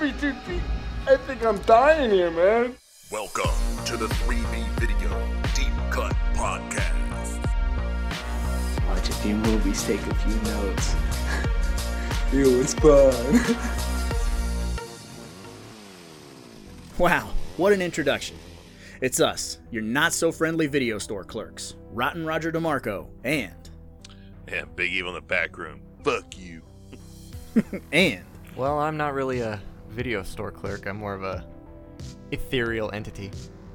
me, dude. I think I'm dying here, man. Welcome to the 3B Video Deep Cut Podcast. Watch a few movies, take a few notes. it was fun. Wow, what an introduction. It's us, your not so friendly video store clerks, Rotten Roger DeMarco, and. And Big Evil in the back room. Fuck you. and. Well, I'm not really a video store clerk. I'm more of a ethereal entity.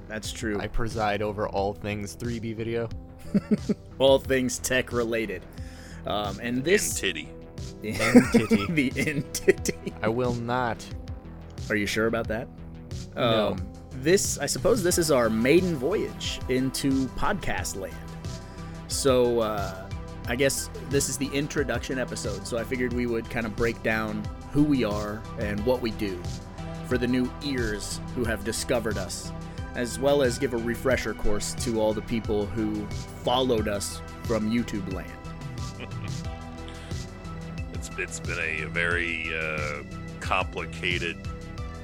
That's true. I preside over all things 3B video. all things tech related. Um, and this. titty. Entity. the entity. I will not. Are you sure about that? No. Um, this, I suppose, this is our maiden voyage into podcast land. So, uh, I guess this is the introduction episode. So I figured we would kind of break down who we are and what we do for the new ears who have discovered us, as well as give a refresher course to all the people who followed us from YouTube land. It's it's been a very uh, complicated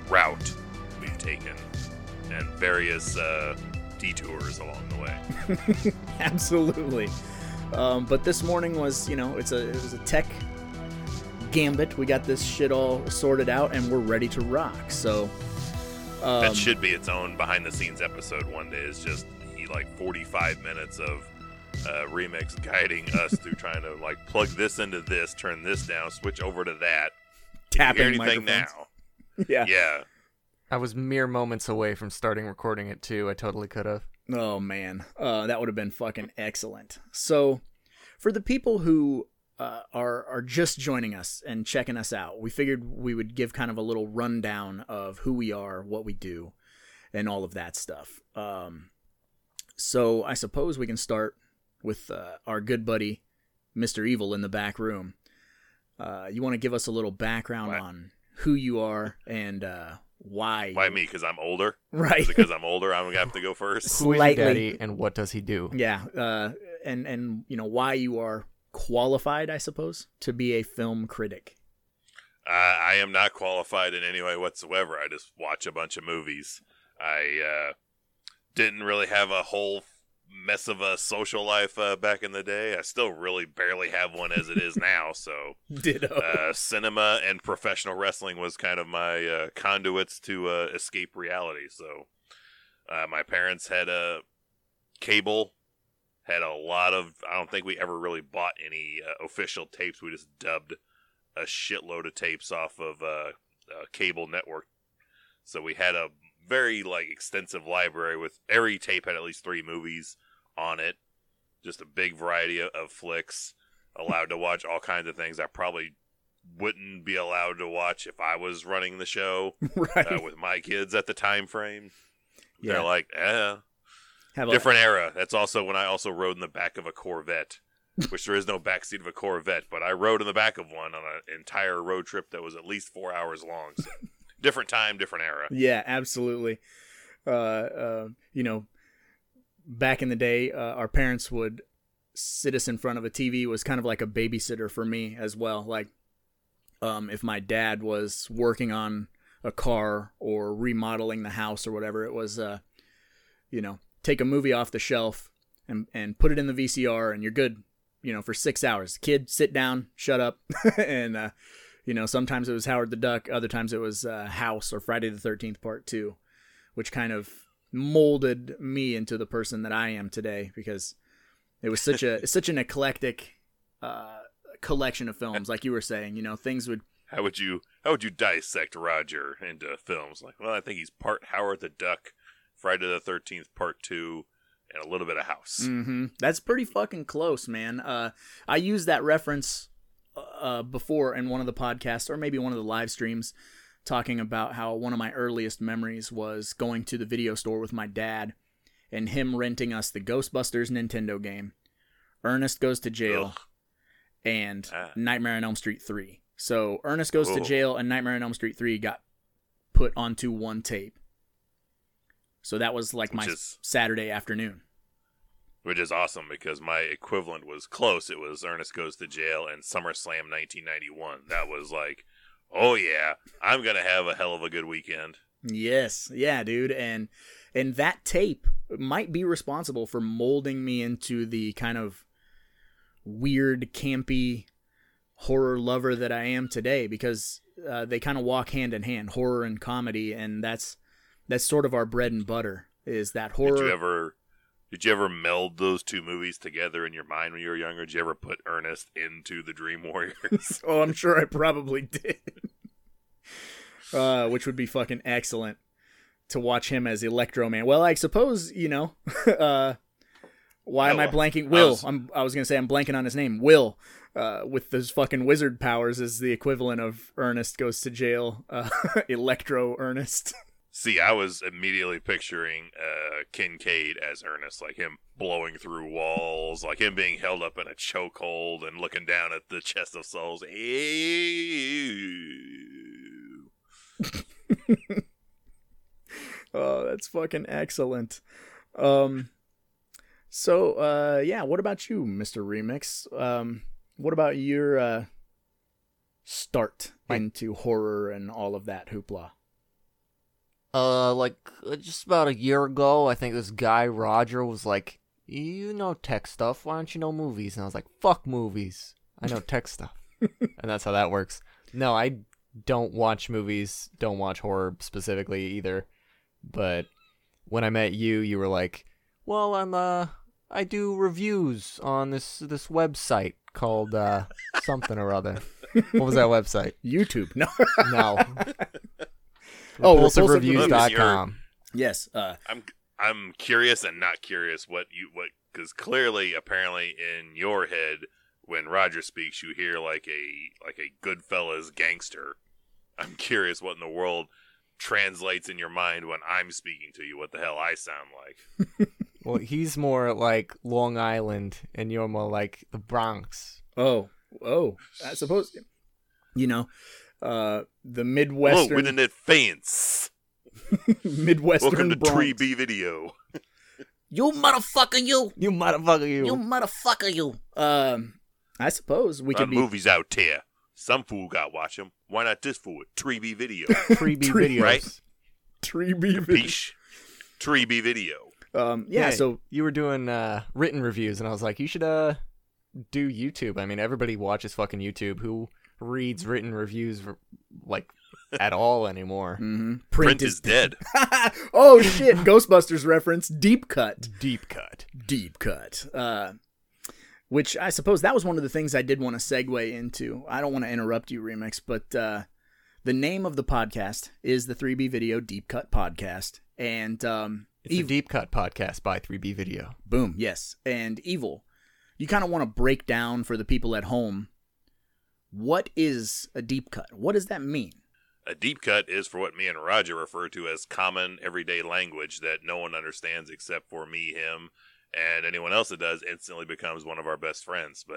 route we've taken, and various uh, detours along the way. Absolutely. Um, but this morning was, you know, it's a it was a tech gambit. We got this shit all sorted out, and we're ready to rock. So um, that should be its own behind the scenes episode one day. Is just he like 45 minutes of uh, remix guiding us through trying to like plug this into this, turn this down, switch over to that. Can you hear tapping anything microphones. now? Yeah. Yeah. I was mere moments away from starting recording it too. I totally could have. Oh man, uh, that would have been fucking excellent. So, for the people who uh, are are just joining us and checking us out, we figured we would give kind of a little rundown of who we are, what we do, and all of that stuff. Um, so I suppose we can start with uh, our good buddy, Mister Evil, in the back room. Uh, you want to give us a little background What? on who you are and uh, why? Why me? Because I'm older. Right. Because I'm older, I'm gonna have to go first. Who is your Slightly. daddy and what does he do? Yeah, uh, and and you know why you are qualified, I suppose, to be a film critic. Uh, I am not qualified in any way whatsoever. I just watch a bunch of movies. I uh, didn't really have a whole mess of a social life uh, back in the day. I still really barely have one as it is now. So, Ditto. uh, cinema and professional wrestling was kind of my uh, conduits to uh, escape reality. So, uh, my parents had a cable, had a lot of. I don't think we ever really bought any uh, official tapes. We just dubbed a shitload of tapes off of uh, a cable network. So we had a very like extensive library with every tape had at least three movies on it. Just a big variety of, of flicks. Allowed to watch all kinds of things I probably wouldn't be allowed to watch if I was running the show right. uh, with my kids at the time frame. Yeah. They're like, eh, Different era. That's also when I also rode in the back of a Corvette, which there is no backseat of a Corvette, but I rode in the back of one on an entire road trip that was at least four hours long. So different time, different era. Yeah, absolutely. Uh, uh, you know, back in the day, uh, our parents would sit us in front of a TV was kind of like a babysitter for me as well. Like, um, if my dad was working on a car or remodeling the house or whatever, it was, uh, you know, take a movie off the shelf and and put it in the VCR and you're good. You know, for six hours. Kid, sit down, shut up, and uh, you know, sometimes it was Howard the Duck, other times it was uh, House or Friday the Thirteenth Part Two, which kind of molded me into the person that I am today because it was such a such an eclectic uh, collection of films. Like you were saying, you know, things would How would you how would you dissect Roger into films? Like, well, I think he's part Howard the Duck, Friday the Thirteenth Part Two, and a little bit of House. hmm That's pretty fucking close, man. Uh, I used that reference uh, before in one of the podcasts, or maybe one of the live streams, talking about how one of my earliest memories was going to the video store with my dad and him renting us the Ghostbusters Nintendo game, Ernest Goes to Jail, Ugh. and Ah. Nightmare on Elm Street 3. So Ernest Goes to. Jail and Nightmare on Elm Street 3 got put onto one tape. So that was like my is- Saturday afternoon. which is awesome because my equivalent was close. It was Ernest Goes to Jail and SummerSlam 1991. That was like Oh yeah, I'm gonna have a hell of a good weekend. Yes, yeah, dude, and and that tape might be responsible for molding me into the kind of weird, campy horror lover that I am today because uh, they kind of walk hand in hand, horror and comedy, and that's that's sort of our bread and butter. Is that horror? Did you ever did you ever meld those two movies together in your mind when you were younger? Did you ever put Ernest into the Dream Warriors? oh, I'm sure I probably did. uh, which would be fucking excellent to watch him as Electro Man. Well, I suppose you know. uh, why am I blanking? I Will. was- I'm. I was gonna say I'm blanking on his name. Will. Uh, with those fucking wizard powers is the equivalent of Ernest goes to jail. Uh, Electro Ernest. See, I was immediately picturing uh, Kincaid as Ernest, like him blowing through walls, like him being held up in a chokehold and looking down at the chest of souls. Oh, that's fucking excellent. Um, so uh, yeah, what about you, Mister Remix? Um, what about your uh, start into horror and all of that hoopla? Uh, like uh, just about a year ago, I think this guy Roger was like, "You know tech stuff. Why don't you know movies?" And I was like, "Fuck movies. I know tech stuff." and that's how that works. No, I don't watch movies. Don't watch horror specifically either. But when I met you, you were like, "Well, I'm uh, I do reviews on this this website called uh something or other." what was that website? YouTube? No. No. Oh, RepulsiveReviews.com. yes. Uh, I'm I'm curious and not curious what you what because clearly, apparently, in your head, when Roger speaks, you hear like a like a Goodfellas gangster. I'm curious what in the world translates in your mind when I'm speaking to you. What the hell I sound like? Well, he's more like Long Island, and you're more like the Bronx. oh. Oh. I suppose. You know, uh, the Hello, Midwestern within that fence. Midwestern Welcome to Bronx. Tree B Video. You motherfucker, you. You motherfucker, you. You motherfucker, you. Um, I suppose we could be movies out here. Some fool got watch them. Why not this fool? Tree B Video. Freebie Tree- videos. right? Tree Beef. Peace. Tree B Video. Um, yeah. So you were doing uh, written reviews, and I was like, you should uh do YouTube. I mean, everybody watches fucking YouTube. Who reads written reviews like at all anymore? mhm. Print, is dead. oh shit! Ghostbusters reference. Deep cut. Deep cut. Deep cut. Uh, which I suppose that was one of the things I did want to segue into. I don't want to interrupt you, Remix, but uh, the name of the podcast is the 3B Video Deep Cut Podcast, and um, It's a deep cut podcast by 3B Video. Boom, yes. And evil. You kind of want to break down for the people at home what is a deep cut? What does that mean? A deep cut is for what me and Roger refer to as common everyday language that no one understands except for me, him, and anyone else that does instantly becomes one of our best friends.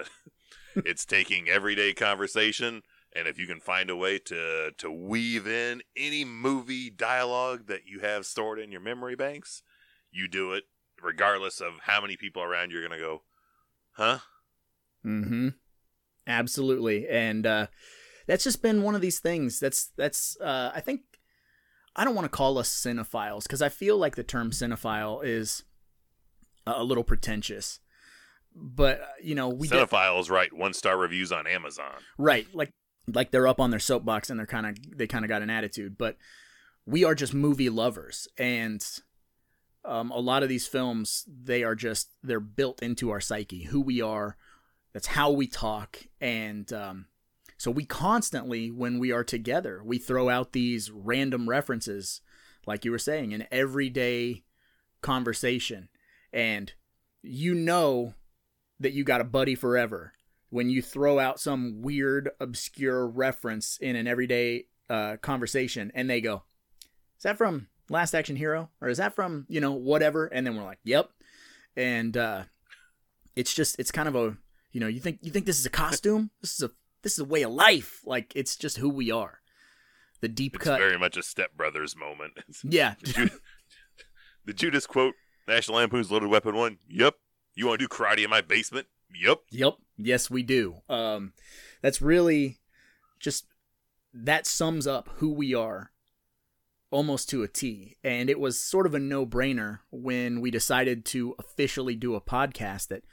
But it's taking everyday conversation, and if you can find a way to to weave in any movie dialogue that you have stored in your memory banks, you do it regardless of how many people around you are gonna go, huh? Mm-hmm. Absolutely. And uh, that's just been one of these things. That's that's uh, I think I don't want to call us cinephiles because I feel like the term cinephile is a little pretentious. But uh, you know, we Cinephiles write one star reviews on Amazon. right like like they're up on their soapbox and they're kind of they kind of got an attitude but we are just movie lovers and um, a lot of these films they are just they're built into our psyche who we are that's how we talk and um, so we constantly when we are together we throw out these random references like you were saying in everyday conversation and you know that you got a buddy forever when you throw out some weird, obscure reference in an everyday uh, conversation and they go, Is that from Last Action Hero? Or is that from, you know, whatever? And then we're like, Yep. And uh, it's just, it's kind of a, you know, you think, you think this is a costume? This is a, this is a way of life. Like, it's just who we are. The deep cut. It's cut. very much a Step Brothers moment. yeah. the, Judas, you just quote National Lampoon's Loaded Weapon 1? Yep. You want to do karate in my basement? Yep. Yep. Yes, we do. Um, that's really just that sums up who we are almost to a T. And it was sort of a no brainer when we decided to officially do a podcast that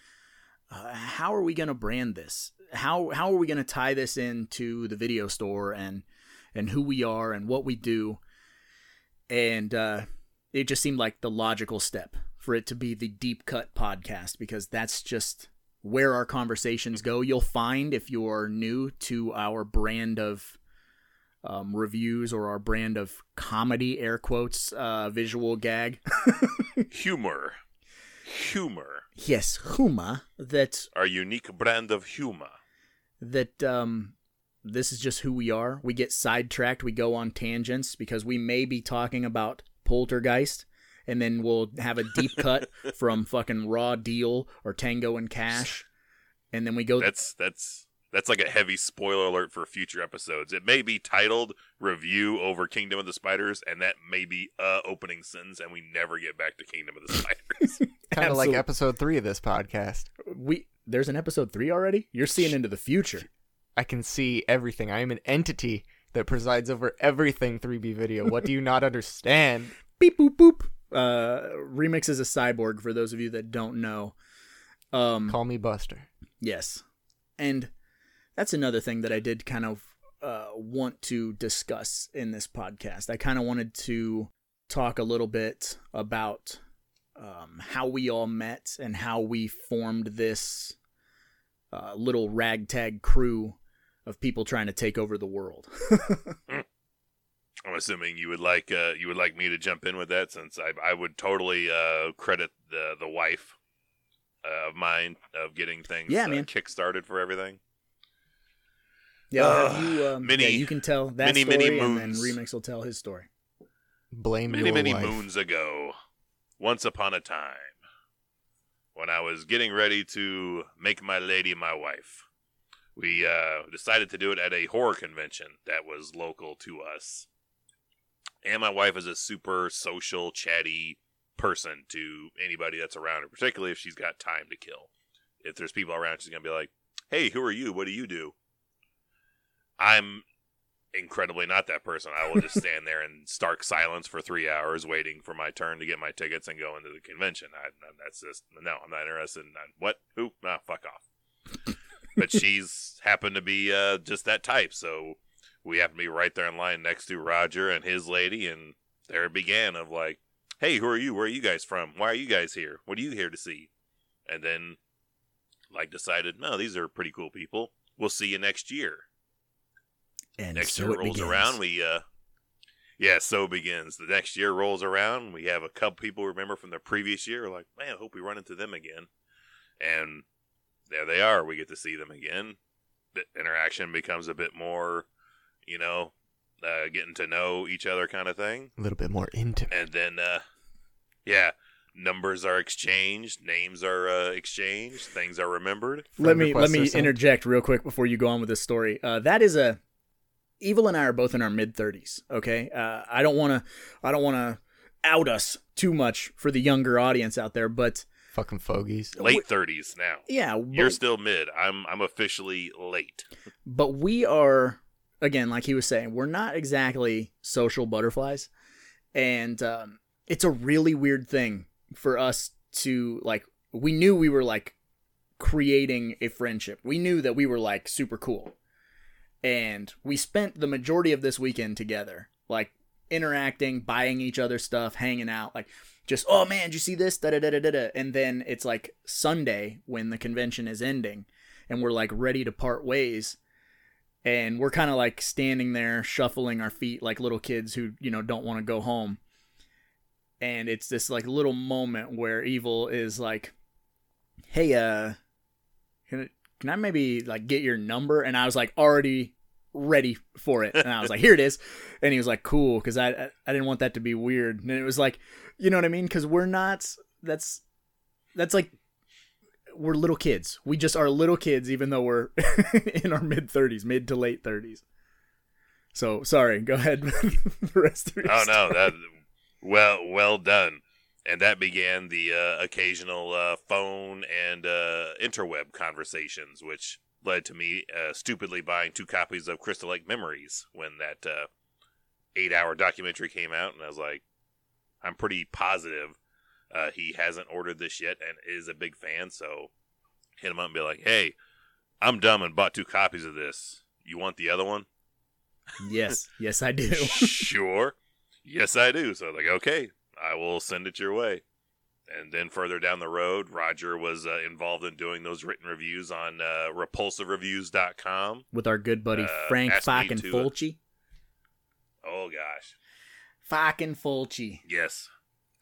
uh, how are we going to brand this? How, how are we going to tie this into the video store and, and who we are and what we do? And uh, it just seemed like the logical step for it to be the Deep Cut podcast because that's just where our conversations go. You'll find if you're new to our brand of um, reviews or our brand of comedy, air quotes, uh, visual gag. Humor. Humor. Yes, Huma. That Our unique brand of humor. that um, this is just who we are. We get sidetracked. We go on tangents because we may be talking about Poltergeist, and then we'll have a deep cut from fucking Raw Deal or Tango and Cash, and then we go. That's that's that's like a heavy spoiler alert for future episodes. It may be titled "Review over Kingdom of the Spiders," and that may be a opening sentence, and we never get back to Kingdom of the Spiders. Kind of like episode three of this podcast. we there's an episode three already. You're seeing into the future. I can see everything. I am an entity that presides over everything 3B video. What do you not understand? Beep boop boop. Uh, Remix is a cyborg for those of you that don't know. Um, Call me Buster. Yes. And that's another thing that I did kind of uh, want to discuss in this podcast. I kind of wanted to talk a little bit about um, how we all met and how we formed this uh, little ragtag crew of people trying to take over the world. I'm assuming you would like uh, you would like me to jump in with that, since I I would totally uh, credit the the wife uh, of mine of getting things Yeah, uh, man. kick-started for everything. Yeah, I'll have Uh, you, um, many- yeah, you can tell that many, story, many and then moons. Remix will tell his story. Blame many your many wife. moons ago once upon a time when i was getting ready to make my lady my wife we uh, decided to do it at a horror convention that was local to us and my wife is a super social chatty person to anybody that's around her particularly if she's got time to kill if there's people around she's gonna be like hey who are you what do you do i'm incredibly not that person. I will just stand there in stark silence for three hours, waiting for my turn to get my tickets and go into the convention. I, that's just no. I'm not interested. In that. What? Who? Nah, fuck off. but she's happened to be uh, just that type, so we happened to be right there in line next to Roger and his lady, and there it began. Of like, hey, who are you? Where are you guys from? Why are you guys here? What are you here to see? And then, like, decided, no, these are pretty cool people. We'll see you next year And next so year it rolls begins. around, we uh yeah, so begins. The next year rolls around, we have a couple people remember from the previous year, like, man, I hope we run into them again. And there they are. We get to see them again. The interaction becomes a bit more, you know, uh, getting to know each other kind of thing. A little bit more intimate. And then, uh, yeah, numbers are exchanged, names are uh, exchanged, things are remembered. let me let me interject real quick before you go on with this story. Uh, that is a Evil and I are both in our mid thirties. Okay, uh, I don't want to I don't want to out us too much for the younger audience out there, but Fucking fogies. Late 30s now. yeah, You're still mid. I'm I'm officially late. but we are again, like he was saying, we're not exactly social butterflies, and um, it's a really weird thing for us to like. We knew we were like creating a friendship. We knew that we were like super cool. And we spent the majority of this weekend together, like interacting, buying each other stuff, hanging out, like just, oh man, did you see this? Da da da da da. And then it's like Sunday when the convention is ending and we're like ready to part ways. And we're kind of like standing there shuffling our feet like little kids who, you know, don't want to go home. And it's this like little moment where Evil is like, hey, uh, can, I maybe like get your number? And I was like already ready for it. And I was like, here it is. And he was like, cool. Cause I, I, I didn't want that to be weird. And it was like, you know what I mean? Cause we're not, that's, that's like, we're little kids. We just are little kids, even though we're in our mid thirties, mid to late thirties. So sorry, go ahead. the rest of your Oh no, story. that well well done. And that began the uh, occasional uh, phone and uh, interweb conversations, which led to me uh, stupidly buying two copies of Crystal Lake Memories when that uh, eight-hour documentary came out, and I was like, I'm pretty positive uh, he hasn't ordered this yet and is a big fan, so hit him up and be like, "Hey, I'm dumb and bought two copies of this. You want the other one?" Yes, yes, I do. sure. Yes, I do. So I was like, okay, I will send it your way. And then further down the road, Roger was uh, involved in doing those written reviews on uh, repulsivereviews.com. With our good buddy Uh, Frank fucking uh, Fulci. Oh, gosh. Fucking Fulci. Yes.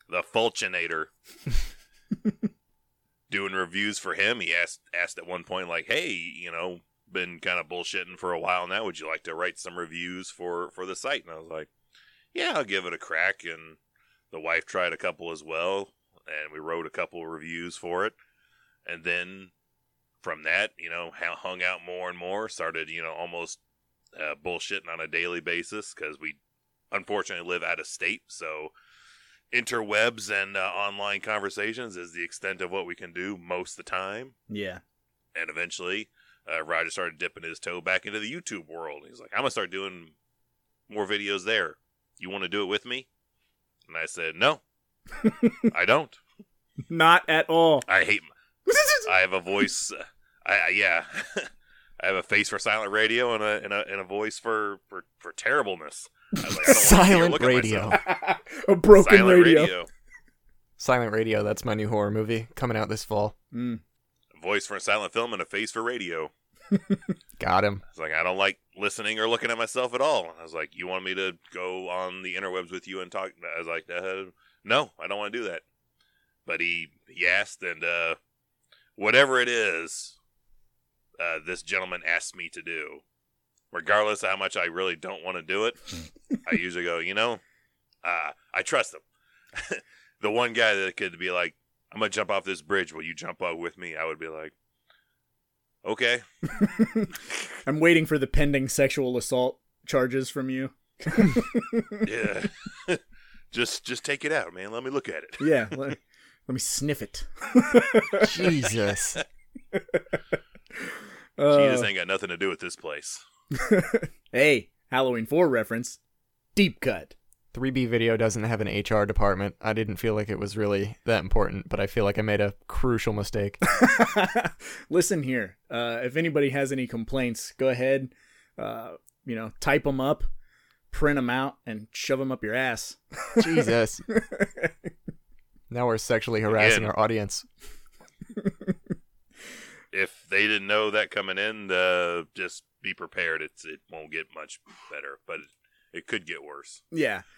The Fulchinator. doing reviews for him. He asked asked at one point, like, hey, you know, been kind of bullshitting for a while now. Would you like to write some reviews for, for the site? And I was like, yeah, I'll give it a crack. And the wife tried a couple as well. And we wrote a couple of reviews for it. And then from that, you know, hung out more and more, started, you know, almost uh, bullshitting on a daily basis because we unfortunately live out of state. So interwebs and uh, online conversations is the extent of what we can do most of the time. Yeah. And eventually, uh, Roger started dipping his toe back into the YouTube world. He's like, I'm going to start doing more videos there. You want to do it with me? And I said, No, I don't. Not at all. I hate. I have a voice. Uh, I, I yeah. I have a face for silent radio and a and a, and a voice for, for, for terribleness. Like, I don't wanna see or Silent radio. A broken Silent radio. Silent Radio, that's my new horror movie coming out this fall. Mm. A voice for a silent film and a face for radio. Got him. It's like I don't like listening or looking at myself at all. I was like, you want me to go on the interwebs with you and talk? I was like, uh, no, I don't want to do that. But he he asked, and uh, whatever it is, uh, this gentleman asked me to do, regardless of how much I really don't want to do it. I usually go, you know, uh, I trust him. the one guy that could be like, I'm gonna jump off this bridge. Will you jump out with me? I would be like, okay. I'm waiting for the pending sexual assault charges from you. Yeah. just just take it out, man. Let me look at it. Yeah. let, let me sniff it. Jesus. Uh, Jesus ain't got nothing to do with this place. hey, Halloween 4 reference. Deep cut. 3B Video doesn't have an HR department. I didn't feel like it was really that important, but I feel like I made a crucial mistake. Listen here. Uh, if anybody has any complaints, go ahead. Uh, you know, type them up, print them out, and shove them up your ass. Jesus. Now we're sexually harassing Again. our audience. If they didn't know that coming in, uh, just be prepared. It's it won't get much better, but it could get worse. Yeah.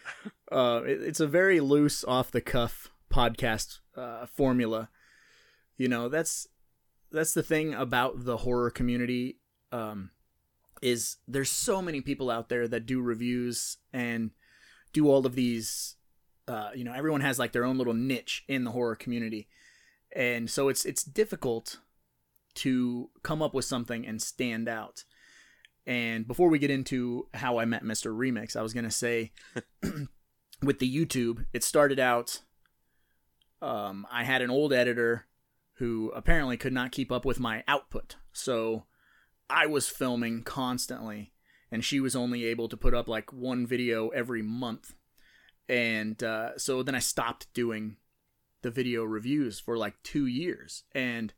Uh, it, it's a very loose, off the cuff podcast uh, formula. You know, that's that's the thing about the horror community. Um, is there's so many people out there that do reviews and do all of these. Uh, you know, everyone has like their own little niche in the horror community, and so it's it's difficult to come up with something and stand out. And before we get into how I met Mr. Remix, I was going to say with the YouTube, it started out um, I had an old editor who apparently could not keep up with my output. So I was filming constantly, and she was only able to put up like one video every month. And uh, so then I stopped doing the video reviews for like two years. And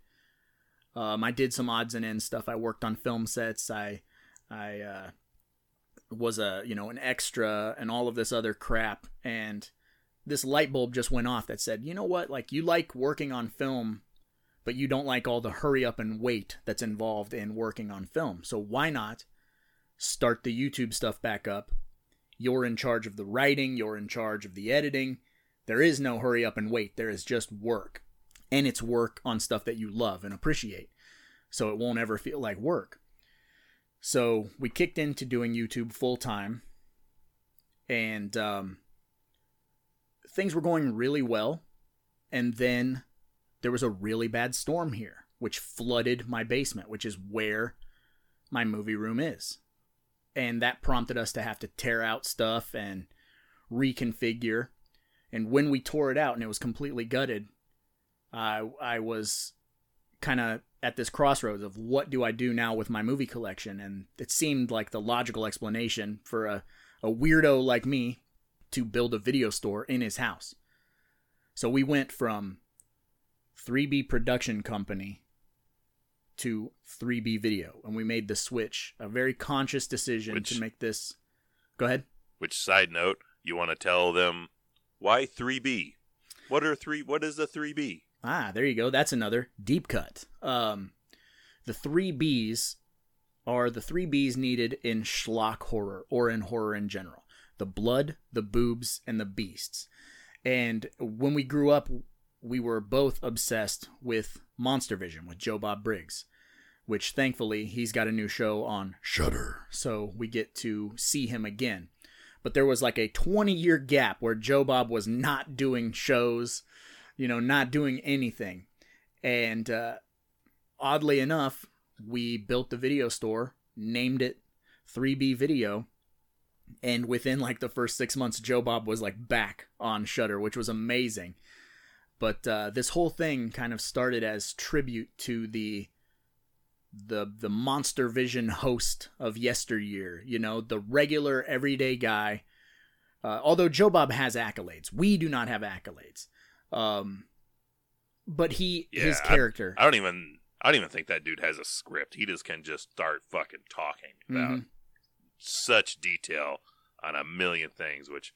um, I did some odds and ends stuff. I worked on film sets. I I uh, was a you know an extra and all of this other crap. And this light bulb just went off that said, you know what? Like you like working on film, but you don't like all the hurry up and wait that's involved in working on film. So why not start the YouTube stuff back up? You're in charge of the writing. You're in charge of the editing. There is no hurry up and wait. There is just work. And it's work on stuff that you love and appreciate. So it won't ever feel like work. So we kicked into doing YouTube full time. And um, things were going really well. And then there was a really bad storm here, which flooded my basement, which is where my movie room is. And that prompted us to have to tear out stuff and reconfigure. And when we tore it out and it was completely gutted, I I was kind of at this crossroads of what do I do now with my movie collection, and it seemed like the logical explanation for a, a weirdo like me to build a video store in his house. So we went from 3B production company to 3B video, and we made the switch. A very conscious decision Which- to make this. Go ahead. Which side note, you want to tell them why 3B? What are three? What is the 3B? Ah, there you go. That's another deep cut. Um, the three B's are the three B's needed in schlock horror or in horror in general: the blood, the boobs, and the beasts. And when we grew up, we were both obsessed with Monster Vision with Joe Bob Briggs, which thankfully he's got a new show on Shudder, so we get to see him again. But there was like a 20 year gap where Joe Bob was not doing shows you know, not doing anything. And uh, oddly enough, we built the video store, named it 3B Video, and within like the first six months, Joe Bob was like back on Shudder, which was amazing. But uh, this whole thing kind of started as tribute to the the the Monster Vision host of yesteryear. You know, the regular everyday guy. Uh, although Joe Bob has accolades, we do not have accolades. Um, but he his character. I don't even. I don't even think that dude has a script. He just can just start fucking talking about Mhm. such detail on a million things. Which,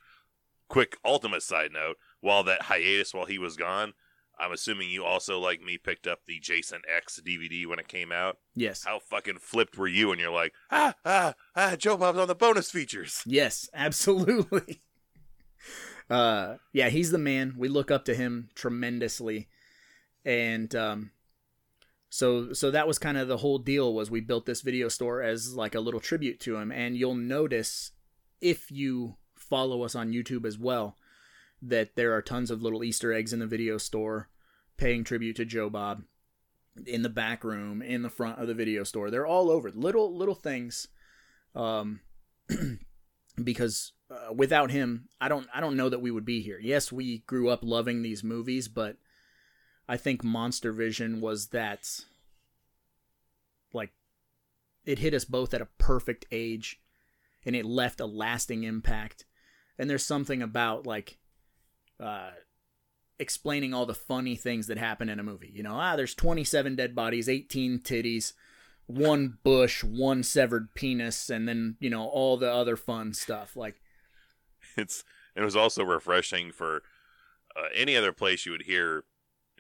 quick ultimate side note: while that hiatus, while he was gone, I'm assuming you also, like me, picked up the Jason X DVD when it came out. yes, How fucking flipped were you? And you're like, ah, ah, ah, Joe Bob's on the bonus features. yes, absolutely. Uh, yeah, he's the man. We look up to him tremendously, and um, so so that was kind of the whole deal. Was we built this video store as like a little tribute to him, and you'll notice if you follow us on YouTube as well that there are tons of little Easter eggs in the video store paying tribute to Joe Bob in the back room, in the front of the video store. They're all over. Little little things. Um because uh, without him, I don't I don't know that we would be here. Yes, we grew up loving these movies, but I think Monster Vision was that like it hit us both at a perfect age and it left a lasting impact. And there's something about like uh explaining all the funny things that happen in a movie. You know, ah, there's 27 dead bodies, 18 titties, one bush, one severed penis, and then you know all the other fun stuff. Like, It's it was also refreshing for uh, any other place you would hear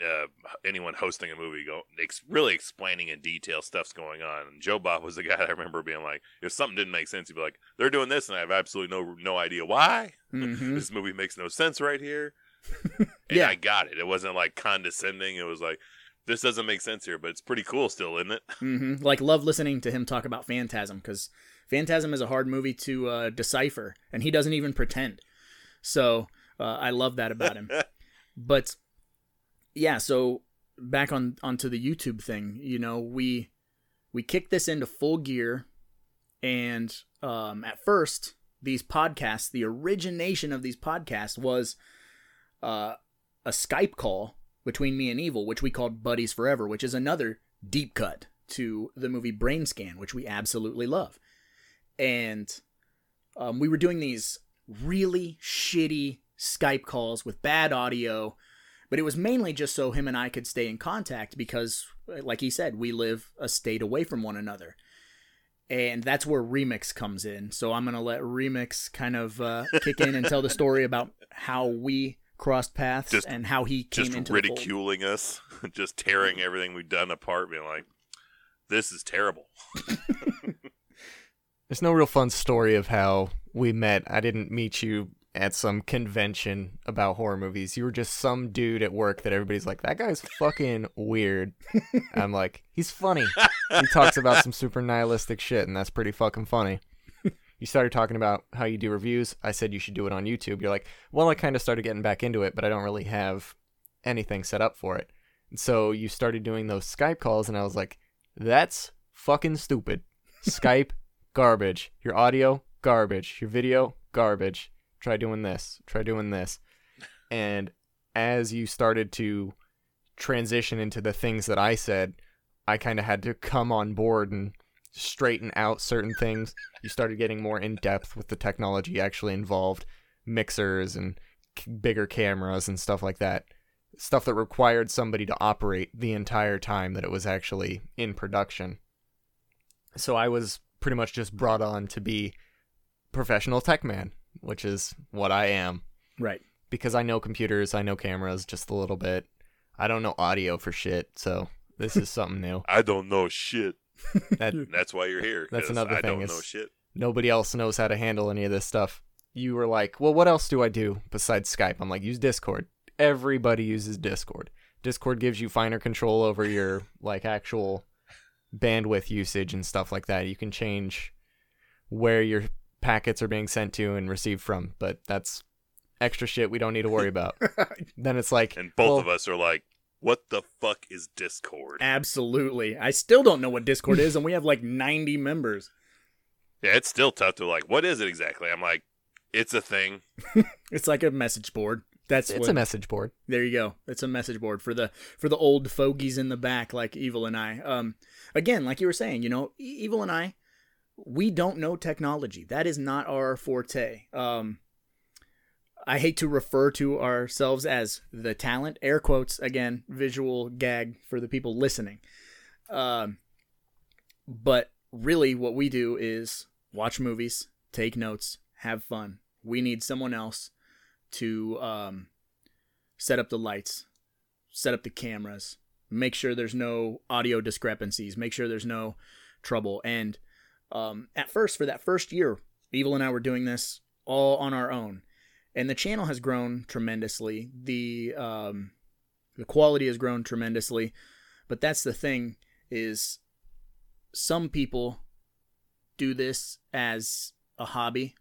uh, anyone hosting a movie go ex- really explaining in detail stuff's going on. And Joe Bob was the guy I remember being like, if something didn't make sense, he'd be like, "They're doing this, and I have absolutely no no idea why. mhm. this movie makes no sense right here." Yeah. I got it. It wasn't like condescending. It was like, "This doesn't make sense here, but it's pretty cool still, isn't it?" hmm like love listening to him talk about Phantasm because Phantasm is a hard movie to uh, decipher, and he doesn't even pretend. So uh, I love that about him. but yeah, so back on onto the YouTube thing, you know, we we kicked this into full gear, and um, at first these podcasts, the origination of these podcasts was uh, a Skype call between me and Evil, which we called Buddies Forever, which is another deep cut to the movie Brain Scan, which we absolutely love. And um, we were doing these really shitty Skype calls with bad audio, but it was mainly just so him and I could stay in contact because, like he said, we live a state away from one another. And that's where Remix comes in. So I'm going to let Remix kind of uh, kick in and tell the story about how we crossed paths Just- and how he came Just into ridiculing us, just tearing everything we've done apart, being like, "This is terrible." There's no real fun story of how we met. I didn't meet you at some convention about horror movies. You were just some dude at work that everybody's like, that guy's fucking weird. I'm like, he's funny. He talks about some super nihilistic shit, and that's pretty fucking funny. You started talking about how you do reviews. I said you should do it on YouTube. You're like, well, I kind of started getting back into it, but I don't really have anything set up for it. And so you started doing those Skype calls, and I was like, that's fucking stupid. Skype, garbage. Your audio, garbage. Your video, garbage. Try doing this. Try doing this. And as you started to transition into the things that I said, I kind of had to come on board and straighten out certain things. You started getting more in depth with the technology actually involved, mixers and bigger cameras and stuff like that. Stuff that required somebody to operate the entire time that it was actually in production. So I was pretty much just brought on to be professional tech man, which is what I am Right. because I know computers, I know cameras just a little bit. I don't know audio for shit, so this is something new. I don't know shit. That That's why you're here. That's another I thing don't know shit. nobody else knows how to handle any of this stuff. You were like, "Well, what else do I do besides Skype?" I'm like, "Use Discord." Everybody uses Discord. Discord gives you finer control over your like actual bandwidth usage and stuff like that. You can change where your packets are being sent to and received from, but that's extra shit we don't need to worry about. then it's like And both well, of us are like, what the fuck is Discord? Absolutely. I still don't know what Discord is, and we have like 90 members. Yeah, it's still tough to like, what is it exactly? I'm like, it's a thing. It's like a message board. That's it's what, a message board. There you go. It's a message board for the for the old fogies in the back, like Evil and I. Um, again, like you were saying, you know, Evil and I, we don't know technology. That is not our forte. Um, I hate to refer to ourselves as the talent, air quotes again, visual gag for the people listening. Um, but really, what we do is watch movies, take notes, have fun. We need someone else to um, set up the lights, set up the cameras, make sure there's no audio discrepancies, make sure there's no trouble. And um, at first, for that first year, Evil and I were doing this all on our own, and the channel has grown tremendously. The um, the quality has grown tremendously, but that's the thing is some people do this as a hobby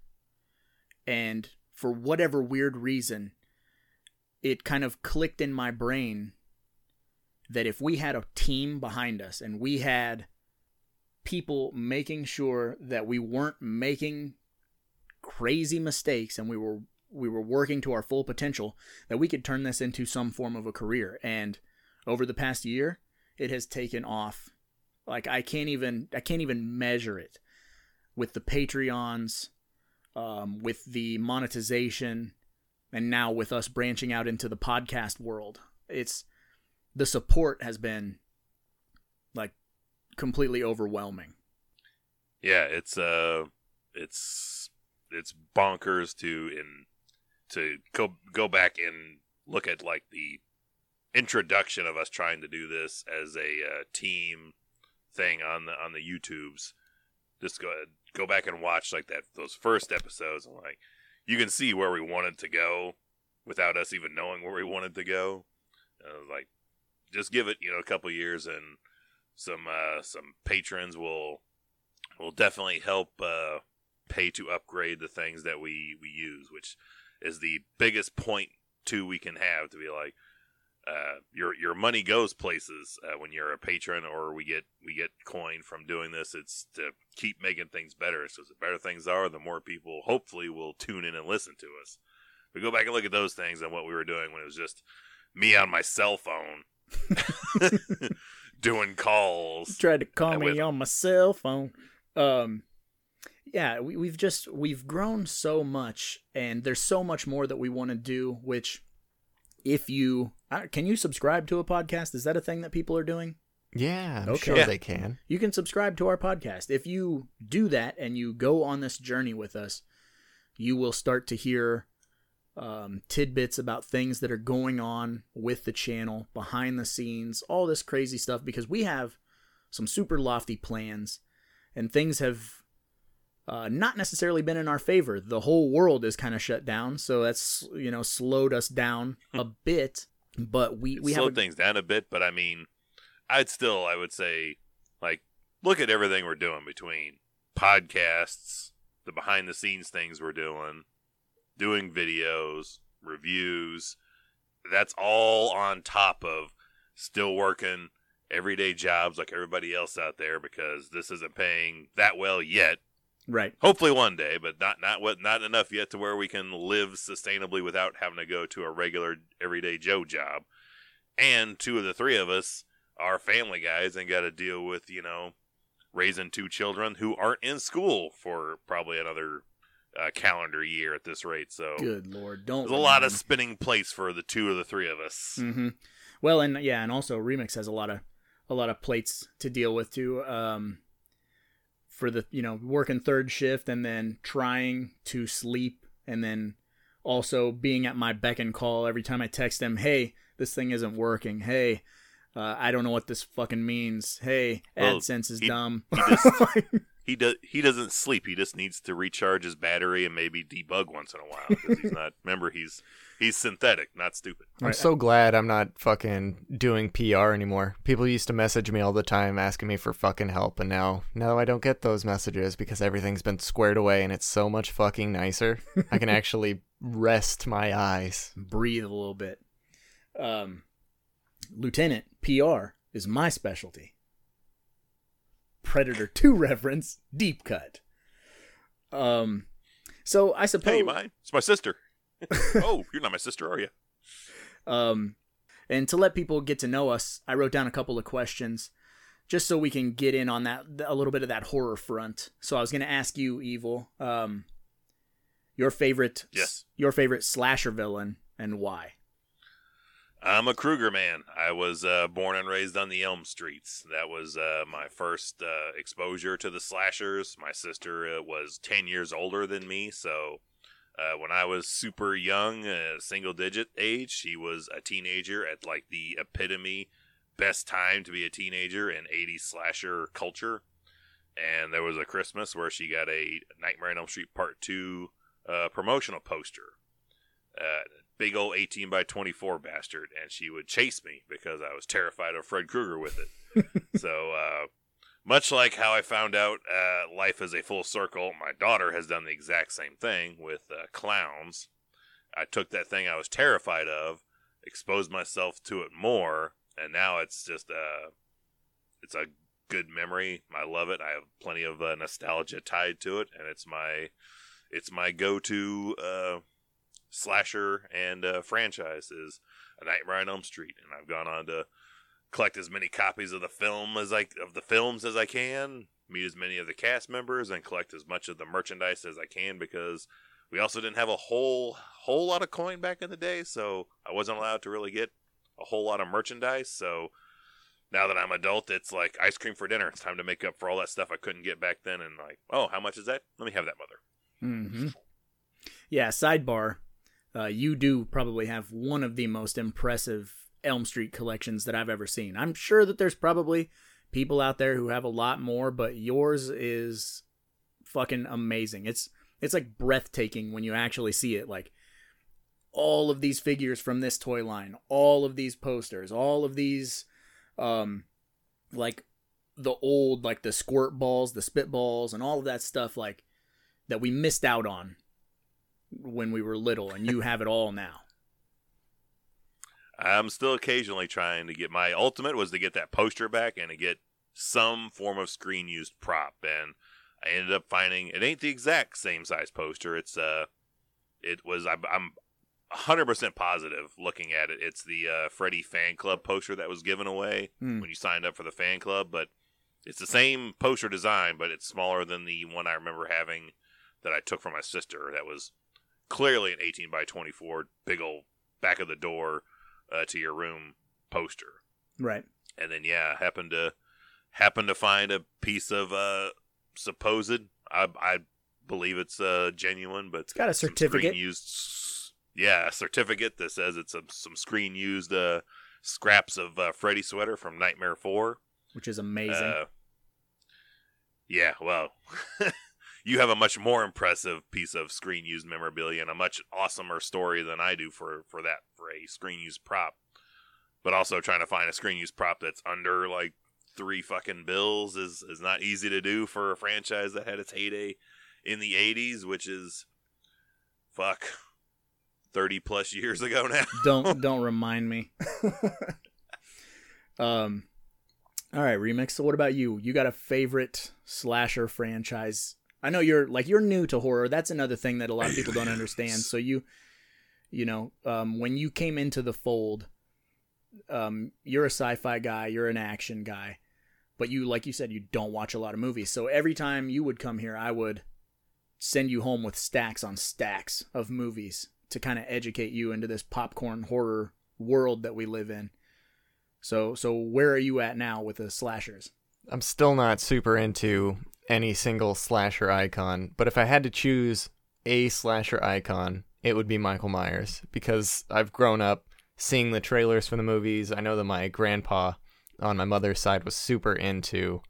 and for whatever weird reason, it kind of clicked in my brain that if we had a team behind us and we had people making sure that we weren't making crazy mistakes and we were we were working to our full potential that we could turn this into some form of a career. And over the past year it has taken off. Like I can't even I can't even measure it with the Patreons um, with the monetization, and now with us branching out into the podcast world. It's the support has been like completely overwhelming. Yeah, it's uh, it's it's bonkers to in to go go back and look at like the introduction of us trying to do this as a uh, team thing on the on the YouTubes. Just go go back and watch like that those first episodes and like you can see where we wanted to go without us even knowing where we wanted to go. Like just give it you know a couple years and some uh, some patrons will will definitely help uh, pay to upgrade the things that we we use, which is the biggest point too we can have to be like uh, your your money goes places uh, when you're a patron or we get we get coin from doing this. It's to keep making things better. So the better things are, the more people hopefully will tune in and listen to us. We go back and look at those things and what we were doing when it was just me on my cell phone doing calls. Tried to call And me with- on my cell phone. Um, yeah, we, we've just we've grown so much, and there's so much more that we want to do. Which, if you uh, can you subscribe to a podcast? Is that a thing that people are doing? Yeah, I'm Okay. sure Yeah. they can. you can subscribe to our podcast. If you do that and you go on this journey with us, you will start to hear um, tidbits about things that are going on with the channel, behind the scenes, all this crazy stuff, because we have some super lofty plans and things have uh, not necessarily been in our favor. The whole world is kind of shut down, so that's you know slowed us down a bit. But we we have slowed a, things down a bit, but I mean, I'd still, I would say, like, look at everything we're doing between podcasts, the behind the scenes things we're doing, doing videos, reviews. That's all on top of still working everyday jobs like everybody else out there because this isn't paying that well yet. Right. Hopefully one day, but not not what not enough yet to where we can live sustainably without having to go to a regular everyday Joe job. And two of the three of us are family guys and got to deal with you know raising two children who aren't in school for probably another uh, calendar year at this rate. So Good lord, don't. there's a lot of spinning plates for the two or the three of us. hmm Well, and yeah, and also Remix has a lot of a lot of plates to deal with too. Um, for the you know working third shift and then trying to sleep and then also being at my beck and call every time I text them, hey, this thing isn't working. Hey. Uh, I don't know what this fucking means. Hey, Well, AdSense is he- dumb. he just- He does. He doesn't sleep. He just needs to recharge his battery and maybe debug once in a while because he's not. Remember, he's he's synthetic, not stupid. I'm Right. so glad I'm not fucking doing PR anymore. People used to message me all the time asking me for fucking help, and now, now I don't get those messages because everything's been squared away and it's so much fucking nicer. I can actually rest my eyes. breathe a little bit. Um, Lieutenant PR is my specialty. Predator 2 reference, deep cut. Um, so I suppose. Hey, mine. It's my sister. oh, you're not my sister, are you? Um, and to let people get to know us, I wrote down a couple of questions just so we can get in on that a little bit of that horror front. So I was going to ask you, Evil, um, your favorite, Yes. your favorite slasher villain and why. I'm a Krueger man. I was uh, born and raised on the Elm Streets. That was uh, my first uh, exposure to the slashers. My sister uh, was 10 years older than me, so uh, when I was super young, uh, single digit age, she was a teenager at like the epitome best time to be a teenager in 80s slasher culture. And there was a Christmas where she got a Nightmare on Elm Street Part 2 uh, promotional poster. Big old 18 by 24 bastard and she would chase me because i was terrified of fred krueger with it. So uh, much like how i found out uh, life is a full circle my daughter has done the exact same thing with uh, clowns. I took that thing i was terrified of exposed myself to it more and now it's just uh, it's a good memory. I love it. I have plenty of uh, nostalgia tied to it and it's my it's my go-to uh, slasher and uh, franchise is A Nightmare on Elm Street, and I've gone on to collect as many copies of the film as I of the films as I can, meet as many of the cast members, and collect as much of the merchandise as I can because we also didn't have a whole whole lot of coin back in the day, so I wasn't allowed to really get a whole lot of merchandise. So now that I'm adult, it's like ice cream for dinner. It's time to make up for all that stuff I couldn't get back then, and like, oh, how much is that? Let me have that, mother. Mm-hmm. Yeah, sidebar. Uh, you do probably have one of the most impressive Elm Street collections that I've ever seen. I'm sure that there's probably people out there who have a lot more, but yours is fucking amazing. It's it's like breathtaking when you actually see it. Like all of these figures from this toy line, all of these posters, all of these, um, like the old like the squirt balls, the spit balls, and all of that stuff. Like that we missed out on when we were little, and you have it all now. I'm still occasionally trying to get my ultimate was to get that poster back and to get some form of screen used prop and I ended up finding it ain't the exact same size poster. It's uh it was I'm, I'm 100% positive looking at it. It's the uh, Freddy fan club poster that was given away Hmm. when you signed up for the fan club, but it's the same poster design, but it's smaller than the one I remember having that I took from my sister. That was clearly an 18 by 24, big old back of the door uh, to your room poster. Right. And then yeah, happened to happened to find a piece of uh, supposed. I, I believe it's uh, genuine, but It's got a certificate. used. Yeah, a certificate that says it's some some screen used uh, scraps of uh, Freddy sweater from Nightmare Four. which is amazing. Uh, yeah, well, you have a much more impressive piece of screen used memorabilia and a much awesomer story than I do for for that for a screen used prop. But also trying to find a screen used prop that's under like three fucking bills is is not easy to do for a franchise that had its heyday in the '80s, which is fuck thirty plus years ago now. don't don't remind me. um, all right, remix. So, what about you? You got a favorite slasher franchise? I know you're like you're new to horror. That's another thing that a lot of people don't understand. So you, you know, um, when you came into the fold, um, you're a sci-fi guy, you're an action guy, but you, like you said, you don't watch a lot of movies. So every time you would come here, I would send you home with stacks on stacks of movies to kind of educate you into this popcorn horror world that we live in. So, so where are you at now with the slashers? I'm still not super into any single slasher icon, but if I had to choose a slasher icon, it would be Michael Myers because I've grown up seeing the trailers for the movies. I know that my grandpa on my mother's side was super into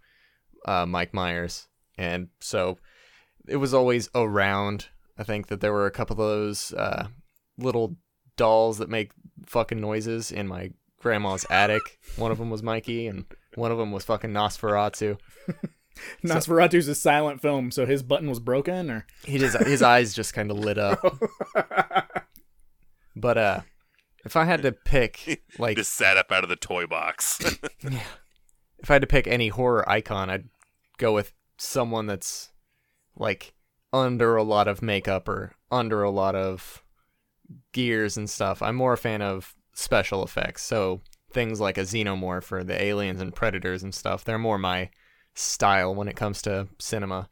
uh, Mike Myers, and so it was always around. I think that there were a couple of those uh, little dolls that make fucking noises in my grandma's attic. One of them was Mikey, and one of them was fucking Nosferatu. Nosferatu's a silent film, so his button was broken, or He just his eyes just kind of lit up. But uh, if I had to pick like Just sat up out of the toy box. if I had to pick any horror icon, I'd go with someone that's like under a lot of makeup or under a lot of gears and stuff. I'm more a fan of special effects, so things like a xenomorph or the aliens and predators and stuff. They're more my style when it comes to cinema.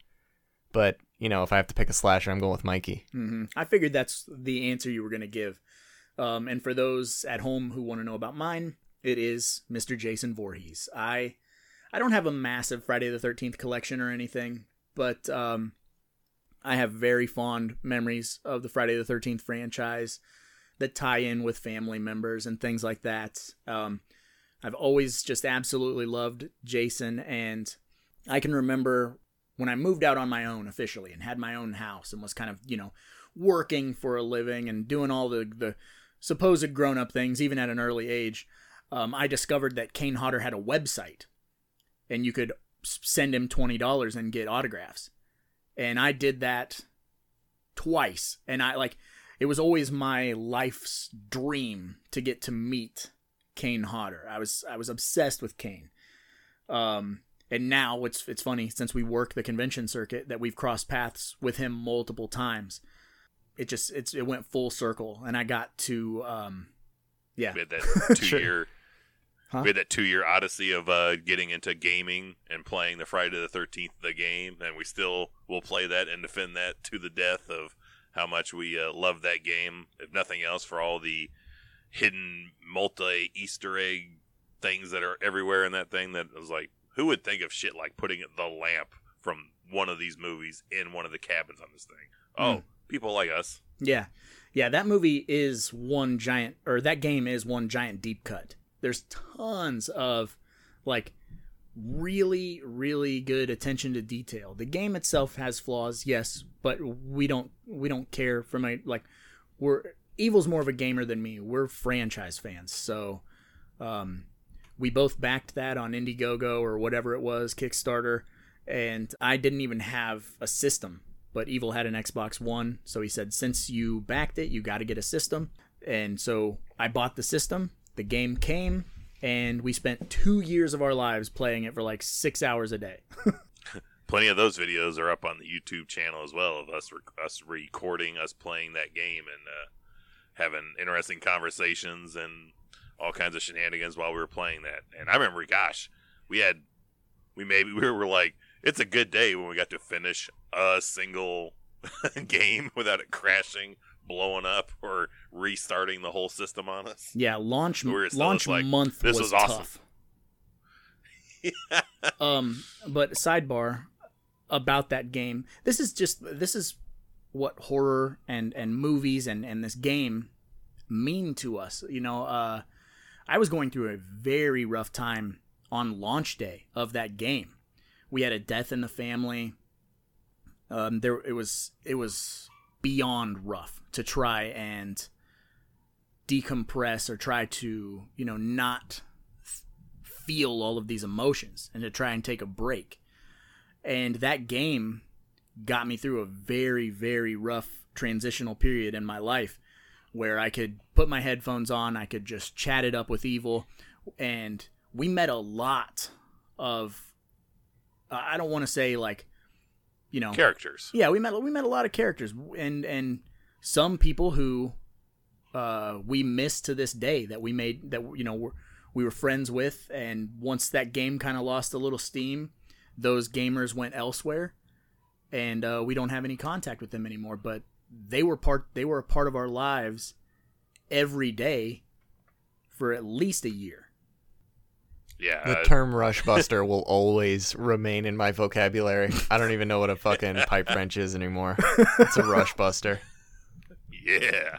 But you know, if I have to pick a slasher, I'm going with Mikey. hmm I figured that's the answer you were going to give. Um, and for those at home who want to know about mine, it is Mr. Jason Voorhees. I I don't have a massive Friday the Thirteenth collection or anything, but um, I have very fond memories of the Friday the Thirteenth franchise that tie in with family members and things like that. Um, I've always just absolutely loved Jason, and I can remember when I moved out on my own officially and had my own house and was kind of, you know, working for a living and doing all the, the supposed grown up things, even at an early age, um, I discovered that Kane Hodder had a website and you could send him $20 and get autographs. And I did that twice. And I like, it was always my life's dream to get to meet Kane Hodder. I was, I was obsessed with Kane. Um, and now it's it's funny since we work the convention circuit that we've crossed paths with him multiple times. It just it's it went full circle, and I got to um, yeah, we had that two year Huh? we had that two year odyssey of uh, getting into gaming and playing the Friday the thirteenth the game, and we still will play that and defend that to the death of how much we uh, love that game, if nothing else, for all the hidden multi Easter egg things that are everywhere in that thing. That was like, who would think of shit like putting the lamp from one of these movies in one of the cabins on this thing? Oh, Hmm. people like us. yeah, yeah. That movie is one giant, or that game is one giant deep cut. There's tons of like really really good attention to detail. The game itself has flaws, yes, but we don't we don't care from a like we're Evil's more of a gamer than me. We're franchise fans, so um, we both backed that on Indiegogo or whatever it was, Kickstarter, and I didn't even have a system, but Evil had an Xbox One, so he said, since you backed it, you got to get a system, and so I bought the system. The game came, and we spent two years of our lives playing it for like six hours a day. plenty of those videos are up on the YouTube channel as well of us rec- us recording us playing that game and uh, having interesting conversations and all kinds of shenanigans while we were playing that. And I remember, gosh, we had we maybe we were like, it's a good day when we got to finish a single game without it crashing, blowing up, or restarting the whole system on us. Yeah, launch We launch like, month this was was awesome. tough. um, but sidebar about that game. This is just this is what horror and and movies and and this game mean to us. You know, uh, I was going through a very rough time on launch day of that game. We had a death in the family. Um, there it was it was beyond rough to try and decompress or try to you know not feel all of these emotions and to try and take a break and that game got me through a very very rough transitional period in my life where I could put my headphones on I could just chat it up with evil and we met a lot of I I don't want to say like you know Characters. yeah, we met we met a lot of characters and and some people who uh, we miss to this day that we made that you know we're, we were friends with, and once that game kind of lost a little steam, those gamers went elsewhere, and uh, we don't have any contact with them anymore. But they were part they were a part of our lives every day for at least a year. Yeah, The uh, term rushbuster will always remain in my vocabulary. I don't even know what a fucking pipe wrench is anymore. It's a rushbuster. yeah.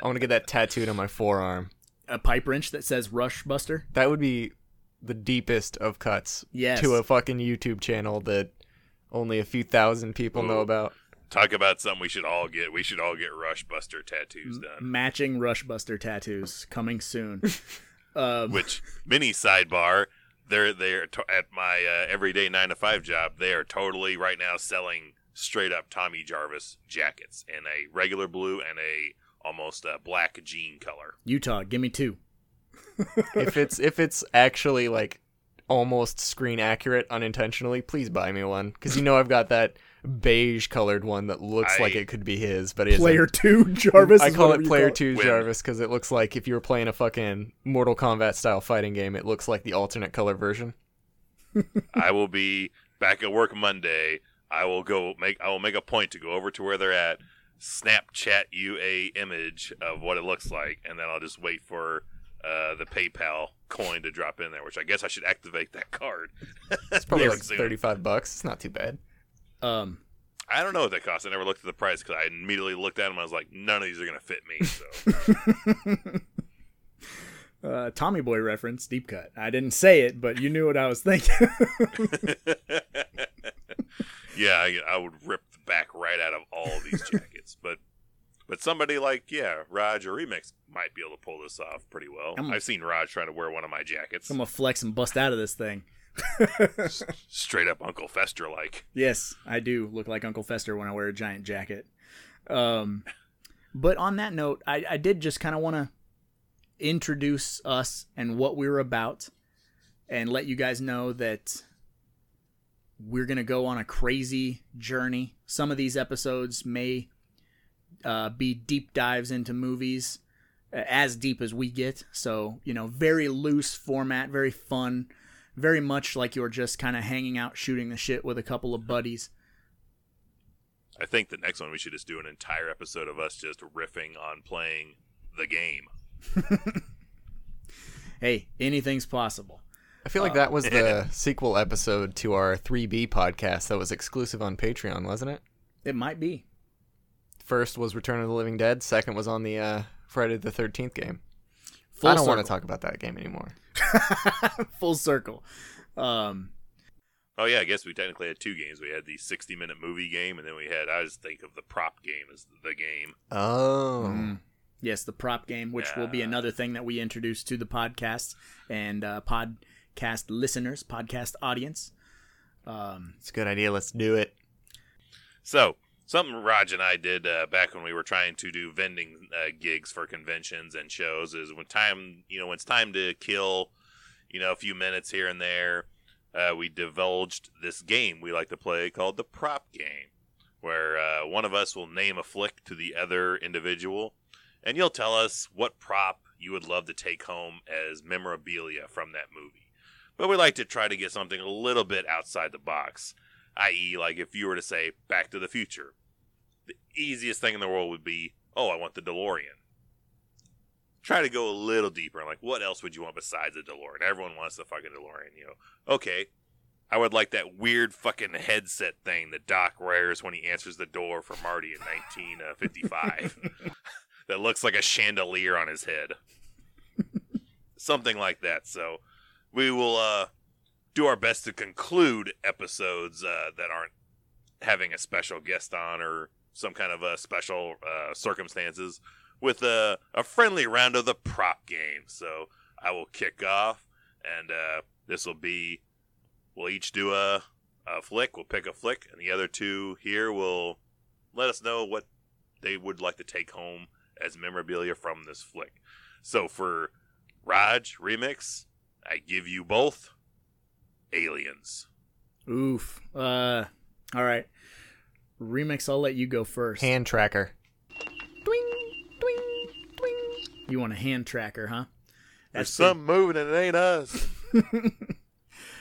I want to get that tattooed on my forearm. A pipe wrench that says Rush Buster. That would be the deepest of cuts Yes. to a fucking YouTube channel that only a few thousand people know about. Talk about something we should all get. We should all get Rushbuster tattoos Mm. done. Matching Rush Buster tattoos coming soon. um, Which mini sidebar? They're they're to- at my uh, everyday nine to five job. They are totally right now selling straight up Tommy Jarvis jackets in a regular blue and a almost uh, black jean color. Utah, give me two. if it's if it's actually like almost screen accurate unintentionally, please buy me one because you know I've got that beige colored one that looks I- like it could be his, but it isn't. Player two, Jarvis. I call it Player call Two Win. Jarvis because it looks like if you were playing a fucking Mortal Kombat style fighting game, it looks like the alternate color version. I will be back at work Monday. I will go make. I will make a point to go over to where they're at, Snapchat you a image of what it looks like, and then I'll just wait for uh, the PayPal coin to drop in there. Which I guess I should activate that card. It's probably Yeah, like soon. thirty-five bucks. It's not too bad. Um, I don't know what that costs. I never looked at the price because I immediately looked at them. I was like, none of these are gonna fit me. So uh, Tommy Boy reference, deep cut. I didn't say it, but you knew what I was thinking. yeah, I, I would rip the back right out of all these jackets, but. But somebody like yeah, Raj or Remix might be able to pull this off pretty well. I'm- I've seen Raj trying to wear one of my jackets, I'm gonna flex and bust out of this thing. straight up Uncle Fester like. Yes, I do look like Uncle Fester when I wear a giant jacket. Um, but on that note, I, I did just kind of want to introduce us and what we're about and let you guys know that we're going to go on a crazy journey. Some of these episodes may uh, be deep dives into movies, uh, as deep as we get. So, you know, very loose format, very fun, very much like you're just kind of hanging out, shooting the shit with a couple of buddies. I think the next one we should just do an entire episode of us just riffing on playing the game. Hey, anything's possible. I feel like that was the sequel episode to our 3B podcast that was exclusive on Patreon, wasn't it? It might be. First was Return of the Living Dead. Second was on the uh, Friday the 13th game. Full I don't want to talk about that game anymore. Full circle. Um, Oh yeah, I guess we technically had two games. We had the 60 minute movie game, and then we had I just think of the prop game as the game. Oh. mm, yes, the prop game, which will be another thing that we introduce to the podcast and uh, podcast listeners, podcast audience. Um, It's a good idea. Let's do it. So something Raj and I did uh, back when we were trying to do vending uh, gigs for conventions and shows is when time you know when it's time to kill, you know, a few minutes here and there. Uh, we divulged this game we like to play called the prop game, where uh, one of us will name a flick to the other individual, and you'll tell us what prop you would love to take home as memorabilia from that movie. But we like to try to get something a little bit outside the box i.e., like if you were to say Back to the Future, the easiest thing in the world would be, oh, I want the DeLorean. Try to go a little deeper and like, what else would you want besides the DeLorean? Everyone wants the fucking DeLorean, you know. Okay, I would like that weird fucking headset thing that Doc wears when he answers the door for Marty in 1955. that looks like a chandelier on his head. Something like that. So we will uh do our best to conclude episodes uh, that aren't having a special guest on or some kind of a special uh, circumstances with a, a friendly round of the prop game. So I will kick off, and uh, this will be we'll each do a, a flick. We'll pick a flick, and the other two here will let us know what they would like to take home as memorabilia from this flick. So for Raj Remix, I give you both aliens. oof. Uh, all right. Remix, I'll let you go first. Hand tracker. You want a hand tracker, huh? There's something moving and it ain't us.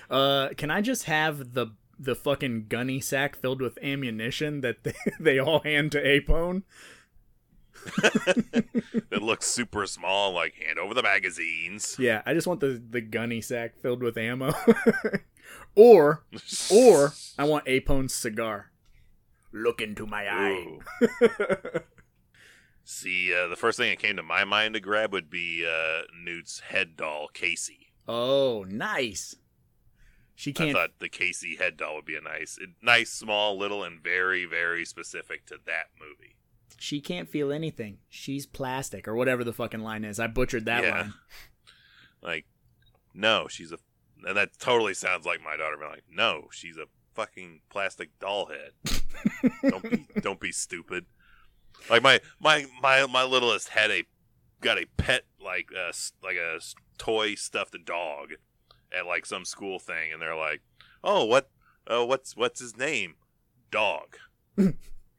Uh, can I just have the the fucking gunny sack filled with ammunition that they, they all hand to Apone? it looks super small, like hand over the magazines. Yeah, I just want the the gunny sack filled with ammo. or or I want Apone's cigar. Look into my eye. See, uh, the first thing that came to my mind to grab would be uh, Newt's head doll, Casey. Oh, nice. She can't. I thought the Casey head doll would be a nice, nice, small, little, and very, very specific to that movie. She can't feel anything. She's plastic, or whatever the fucking line is. I butchered that Yeah. line. Like, no, she's a, and that totally sounds like my daughter being like, no, she's a fucking plastic doll head. don't be, don't be stupid. Like my my my my littlest had a got a pet like uh like a toy stuffed dog at like some school thing, and they're like, oh what uh, what's what's his name? Dog.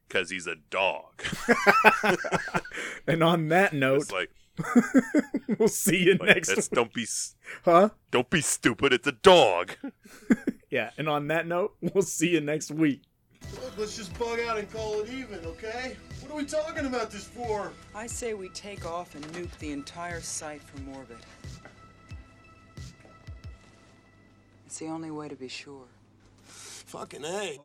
Because he's a dog. And on that note, It's like, we'll see you like next. that's, don't be Huh? don't be stupid. It's a dog. Yeah. And on that note, we'll see you next week. Look, let's just bug out and call it even, okay? What are we talking about this for? I say we take off and nuke the entire site from orbit. It's the only way to be sure. Fucking A.